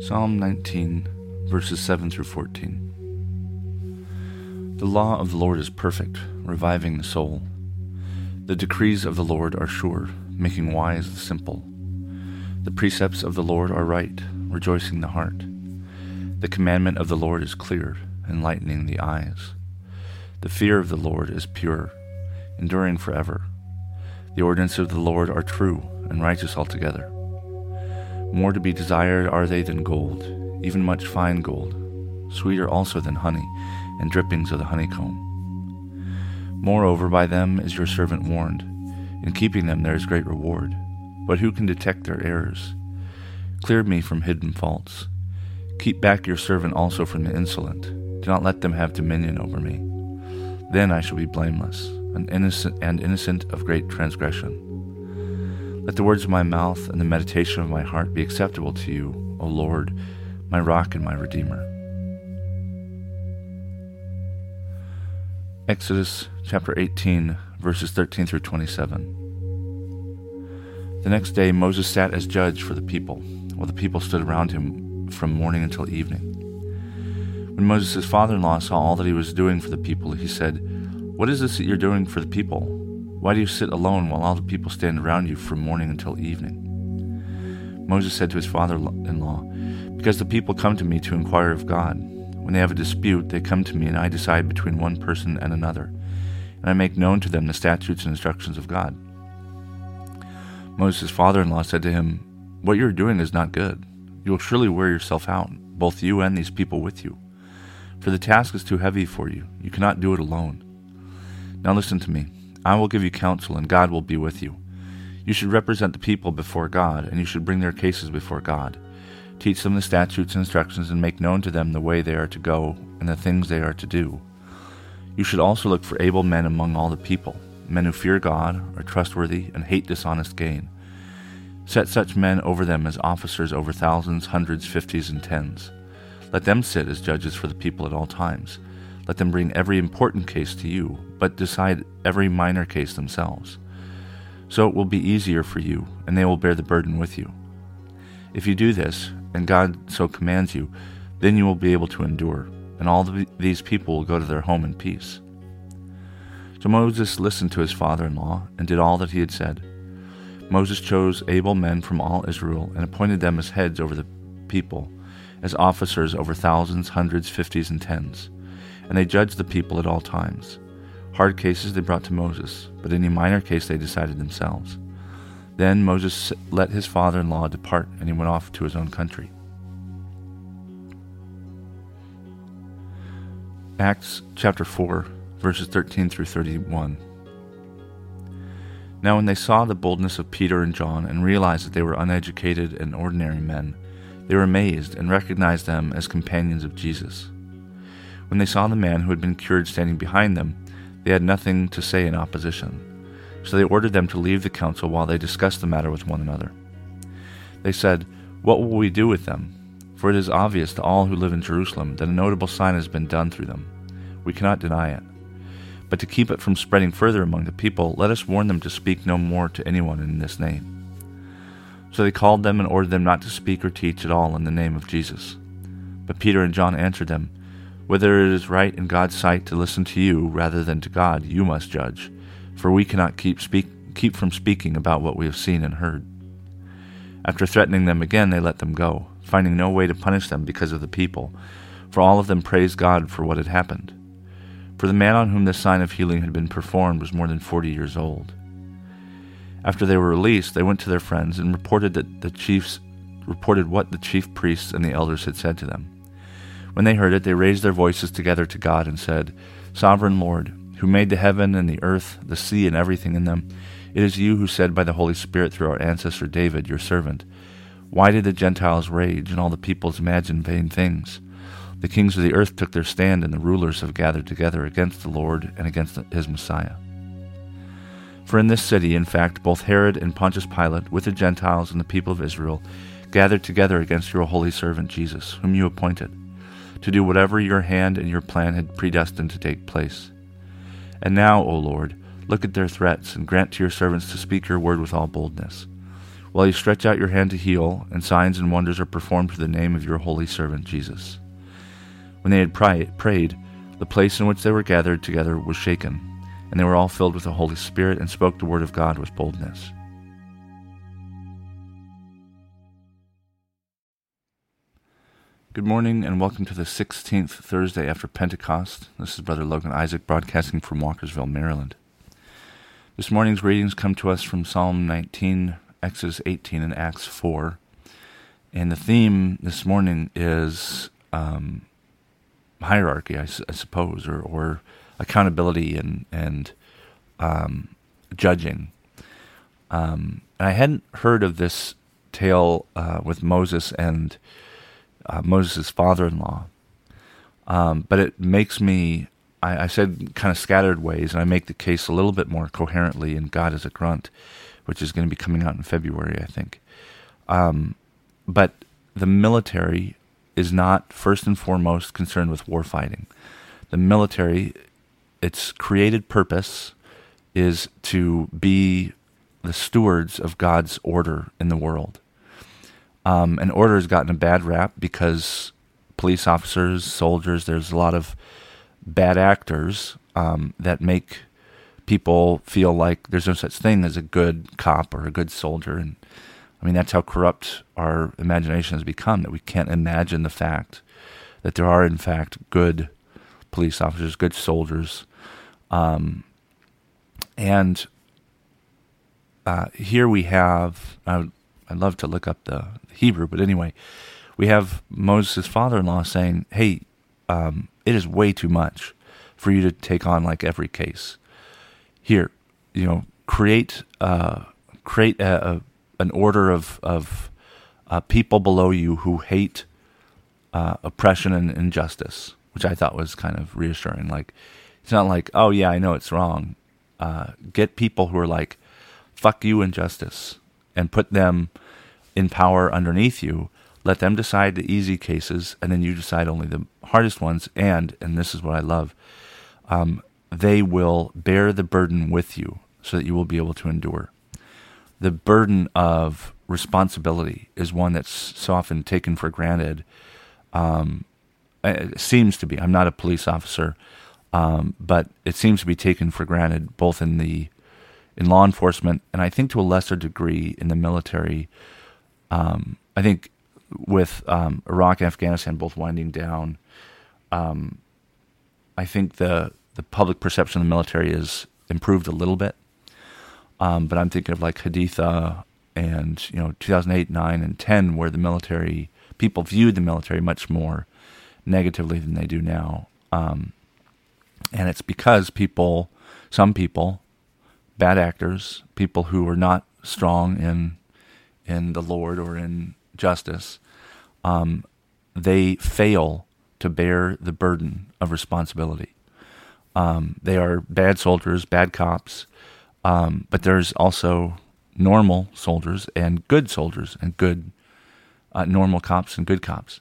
Psalm 19, verses 7 through 14. The law of the Lord is perfect, reviving the soul. The decrees of the Lord are sure, making wise the simple. The precepts of the Lord are right, rejoicing the heart. The commandment of the Lord is clear, enlightening the eyes. The fear of the Lord is pure, enduring forever. The ordinances of the Lord are true and righteous altogether. More to be desired are they than gold, even much fine gold, sweeter also than honey, and drippings of the honeycomb. Moreover, by them is your servant warned. In keeping them there is great reward. But who can detect their errors? Clear me from hidden faults. Keep back your servant also from the insolent. Do not let them have dominion over me. Then I shall be blameless, and innocent and innocent of great transgression. Let the words of my mouth and the meditation of my heart be acceptable to you, O Lord, my rock and my redeemer. Exodus chapter 18, verses 13 through 27. The next day Moses sat as judge for the people, while the people stood around him from morning until evening. When Moses' father in law saw all that he was doing for the people, he said, What is this that you're doing for the people? Why do you sit alone while all the people stand around you from morning until evening? Moses said to his father in law, Because the people come to me to inquire of God. When they have a dispute, they come to me, and I decide between one person and another, and I make known to them the statutes and instructions of God. Moses' father in law said to him, What you are doing is not good. You will surely wear yourself out, both you and these people with you. For the task is too heavy for you. You cannot do it alone. Now listen to me. I will give you counsel, and God will be with you. You should represent the people before God, and you should bring their cases before God. Teach them the statutes and instructions, and make known to them the way they are to go and the things they are to do. You should also look for able men among all the people, men who fear God, are trustworthy, and hate dishonest gain. Set such men over them as officers over thousands, hundreds, fifties, and tens. Let them sit as judges for the people at all times. Let them bring every important case to you, but decide every minor case themselves. So it will be easier for you, and they will bear the burden with you. If you do this, and God so commands you, then you will be able to endure, and all the, these people will go to their home in peace. So Moses listened to his father in law and did all that he had said. Moses chose able men from all Israel and appointed them as heads over the people, as officers over thousands, hundreds, fifties, and tens and they judged the people at all times. Hard cases they brought to Moses, but any minor case they decided themselves. Then Moses let his father in law depart, and he went off to his own country. Acts chapter 4, verses 13 through 31. Now, when they saw the boldness of Peter and John and realized that they were uneducated and ordinary men, they were amazed and recognized them as companions of Jesus. When they saw the man who had been cured standing behind them, they had nothing to say in opposition. So they ordered them to leave the council while they discussed the matter with one another. They said, What will we do with them? For it is obvious to all who live in Jerusalem that a notable sign has been done through them. We cannot deny it. But to keep it from spreading further among the people, let us warn them to speak no more to anyone in this name. So they called them and ordered them not to speak or teach at all in the name of Jesus. But Peter and John answered them, whether it is right in God's sight to listen to you rather than to God, you must judge, for we cannot keep, speak, keep from speaking about what we have seen and heard. After threatening them again, they let them go, finding no way to punish them because of the people, for all of them praised God for what had happened. For the man on whom this sign of healing had been performed was more than forty years old. After they were released, they went to their friends and reported that the chiefs reported what the chief priests and the elders had said to them. When they heard it, they raised their voices together to God and said, Sovereign Lord, who made the heaven and the earth, the sea, and everything in them, it is you who said by the Holy Spirit through our ancestor David, your servant, Why did the Gentiles rage and all the peoples imagine vain things? The kings of the earth took their stand, and the rulers have gathered together against the Lord and against his Messiah. For in this city, in fact, both Herod and Pontius Pilate, with the Gentiles and the people of Israel, gathered together against your holy servant Jesus, whom you appointed, to do whatever your hand and your plan had predestined to take place. And now, O Lord, look at their threats, and grant to your servants to speak your word with all boldness while you stretch out your hand to heal, and signs and wonders are performed through the name of your holy servant Jesus. When they had prayed, the place in which they were gathered together was shaken, and they were all filled with the Holy Spirit and spoke the word of God with boldness. Good morning and welcome to the 16th Thursday after Pentecost. This is Brother Logan Isaac broadcasting from Walkersville, Maryland. This morning's readings come to us from Psalm 19, Exodus 18 and Acts 4. And the theme this morning is um, hierarchy, I, suppose, or, or accountability and, and um, judging. Um, and I hadn't heard of this tale uh, with Moses and uh, Moses' father in law. Um, but it makes me, I, I said kind of scattered ways, and I make the case a little bit more coherently in God as a grunt which is going to be coming out in February, I think. Um, but the military is not first and foremost concerned with war fighting. The military, its created purpose is to be the stewards of God's order in the world. Um, and order has gotten a bad rap because police officers, soldiers, there's a lot of bad actors um, that make people feel like there's no such thing as a good cop or a good soldier. And I mean, that's how corrupt our imagination has become that we can't imagine the fact that there are, in fact, good police officers, good soldiers. Um, and uh, here we have, I would, I'd love to look up the Hebrew, but anyway, we have Moses' father in law saying, Hey, um, it is way too much for you to take on like every case here, you know, create uh, create a, a, an order of of uh, people below you who hate uh, oppression and injustice, which I thought was kind of reassuring. Like, it's not like, oh yeah, I know it's wrong. Uh, get people who are like, fuck you, injustice, and put them in power underneath you. Let them decide the easy cases, and then you decide only the hardest ones. And and this is what I love. Um, they will bear the burden with you so that you will be able to endure. The burden of responsibility is one that's so often taken for granted. Um, it seems to be. I'm not a police officer, um, but it seems to be taken for granted both in the in law enforcement and I think to a lesser degree in the military. Um, I think with um, Iraq and Afghanistan both winding down, um, I think the the public perception of the military is improved a little bit. Um, but I'm thinking of like Haditha and you know 2008, 9, and 10, where the military people viewed the military much more negatively than they do now. Um, and it's because people, some people, bad actors, people who are not strong in in the Lord or in justice, um, they fail to bear the burden of responsibility. Um, they are bad soldiers, bad cops, um, but there's also normal soldiers and good soldiers and good uh, normal cops and good cops.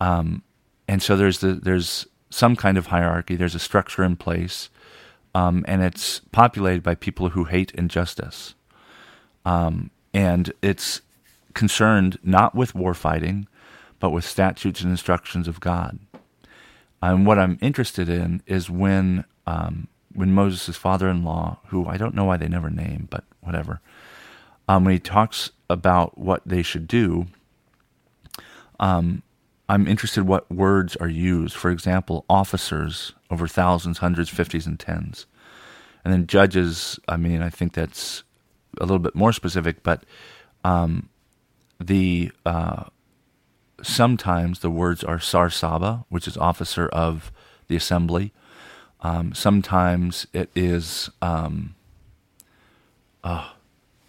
Um, and so there's the, there's some kind of hierarchy. There's a structure in place, um, and it's populated by people who hate injustice. Um, and it's concerned not with war fighting, but with statutes and instructions of God. And what I'm interested in is when um, when Moses' father-in-law, who I don't know why they never name, but whatever, um, when he talks about what they should do, um, I'm interested what words are used. For example, officers over thousands, hundreds, fifties, and tens, and then judges. I mean, I think that's a little bit more specific, but um, the uh, sometimes the words are Sar Saba, which is officer of the assembly. Um, sometimes it is, um, oh,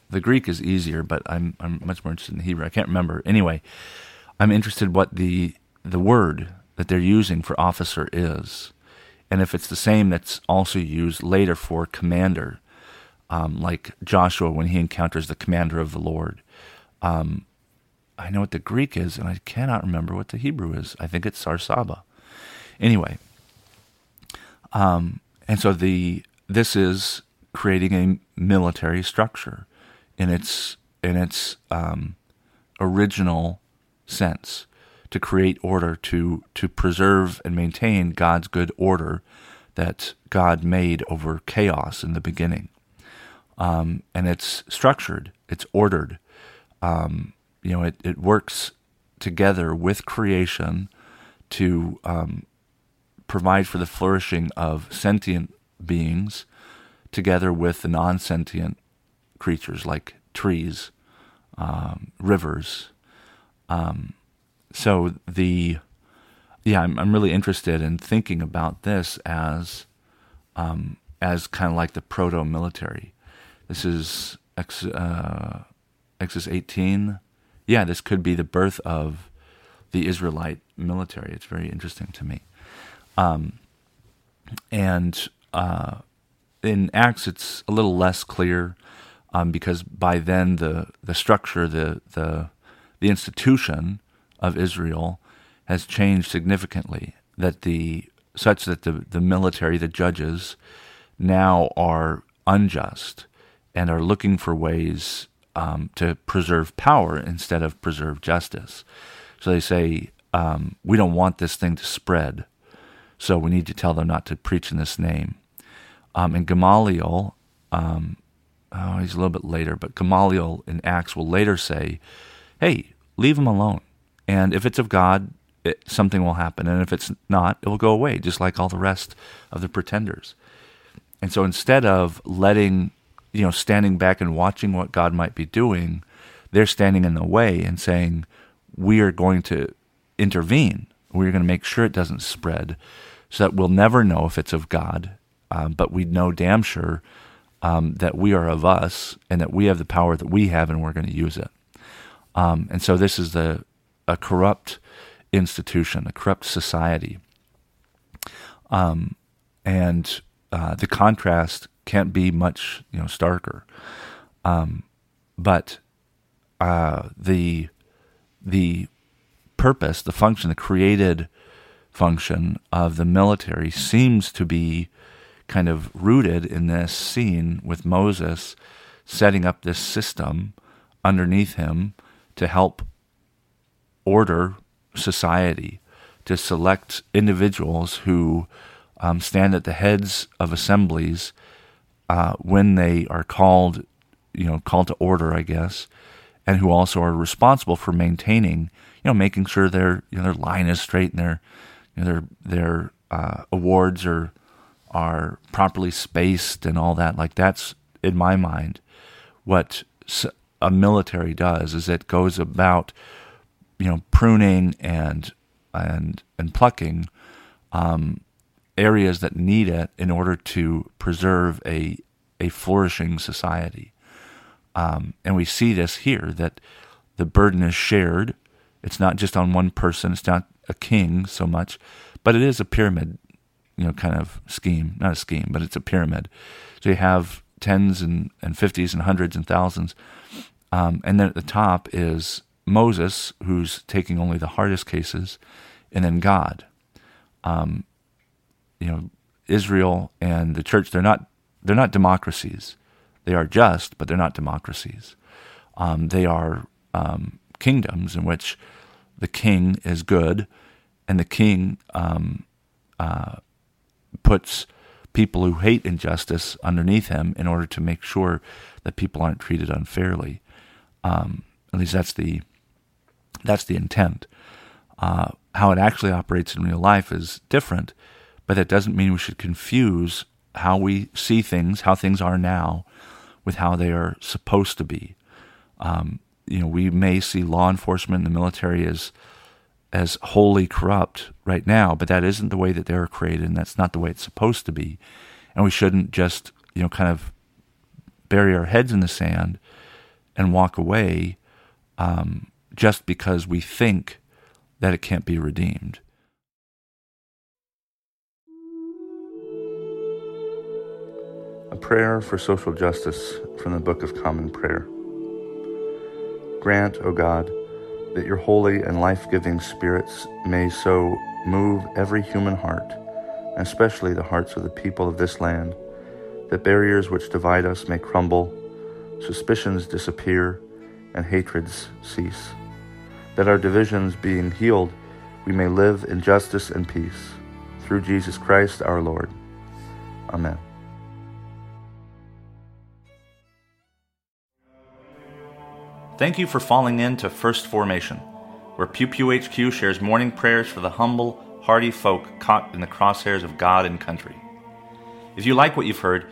the Greek is easier, but I'm I'm much more interested in the Hebrew. I can't remember. Anyway, I'm interested what the the word that they're using for officer is, and if it's the same that's also used later for commander, um, like Joshua when he encounters the commander of the Lord. Um, I know what the Greek is, and I cannot remember what the Hebrew is. I think it's Sarsaba. Anyway, um, and so the this is creating a military structure in its in its um, original sense to create order to to preserve and maintain God's good order that God made over chaos in the beginning. Um, and it's structured, it's ordered. Um, you know, it, it works together with creation to um, provide for the flourishing of sentient beings together with the non sentient creatures like trees, um, rivers. Um, so the yeah, I'm I'm really interested in thinking about this as um, as kind of like the proto military. This is Ex, uh, Exodus 18. Yeah, this could be the birth of the Israelite military. It's very interesting to me. Um, and uh, in Acts, it's a little less clear um, because by then the the structure, the the the institution of Israel has changed significantly. That the such that the the military, the judges, now are unjust and are looking for ways um, to preserve power instead of preserve justice. So they say, um, we don't want this thing to spread, so we need to tell them not to preach in this name. Um, and Gamaliel, um, oh, he's a little bit later, but Gamaliel in Acts will later say, hey, leave him alone. And if it's of God, it, something will happen. And if it's not, it will go away, just like all the rest of the pretenders. And so instead of letting, you know, standing back and watching what God might be doing, they're standing in the way and saying, we are going to intervene. We're going to make sure it doesn't spread so that we'll never know if it's of God um, but we know damn sure um, that we are of us and that we have the power that we have and we're going to use it. Um, and so this is the a corrupt institution, a corrupt society. Um, and uh, the contrast can't be much you know starker. Um, but uh, the the purpose, the function, the created function of the military seems to be kind of rooted in this scene with Moses setting up this system underneath him to help order society, to select individuals who um, stand at the heads of assemblies uh, when they are called, you know, called to order, I guess, and who also are responsible for maintaining, you know, making sure their you know their line is straight and their you know, their their uh, awards are are properly spaced and all that. Like that's in my mind what a military does is it goes about you know pruning and and and plucking um, areas that need it in order to preserve a a flourishing society. Um, and we see this here that the burden is shared. It's not just on one person. It's not a king so much, but it is a pyramid you know, kind of scheme. Not a scheme, but it's a pyramid. So you have tens and, and fifties and hundreds and thousands. Um, and then at the top is Moses, who's taking only the hardest cases, and then God. Um, you know, Israel and the church, they're not they're not democracies. They are just, but they're not democracies. Um, they are um, kingdoms in which the king is good, and the king um, uh, puts people who hate injustice underneath him in order to make sure that people aren't treated unfairly. Um, at least that's the that's the intent. Uh, how it actually operates in real life is different, but that doesn't mean we should confuse how we see things, how things are now, with how they are supposed to be. Um, you know, we may see law enforcement and the military as as wholly corrupt right now, but that isn't the way that they're created, and that's not the way it's supposed to be. And we shouldn't just, you know, kind of bury our heads in the sand and walk away um, just because we think that it can't be redeemed. A prayer for social justice from the Book of Common Prayer. Grant, O God, that your holy and life giving spirits may so move every human heart, especially the hearts of the people of this land, that barriers which divide us may crumble, suspicions disappear, and hatreds cease. That our divisions being healed, we may live in justice and peace. Through Jesus Christ our Lord. Amen. Thank you for falling in to First Formation, where Pew Pew HQ shares morning prayers for the humble, hardy folk caught in the crosshairs of God and country. If you like what you've heard,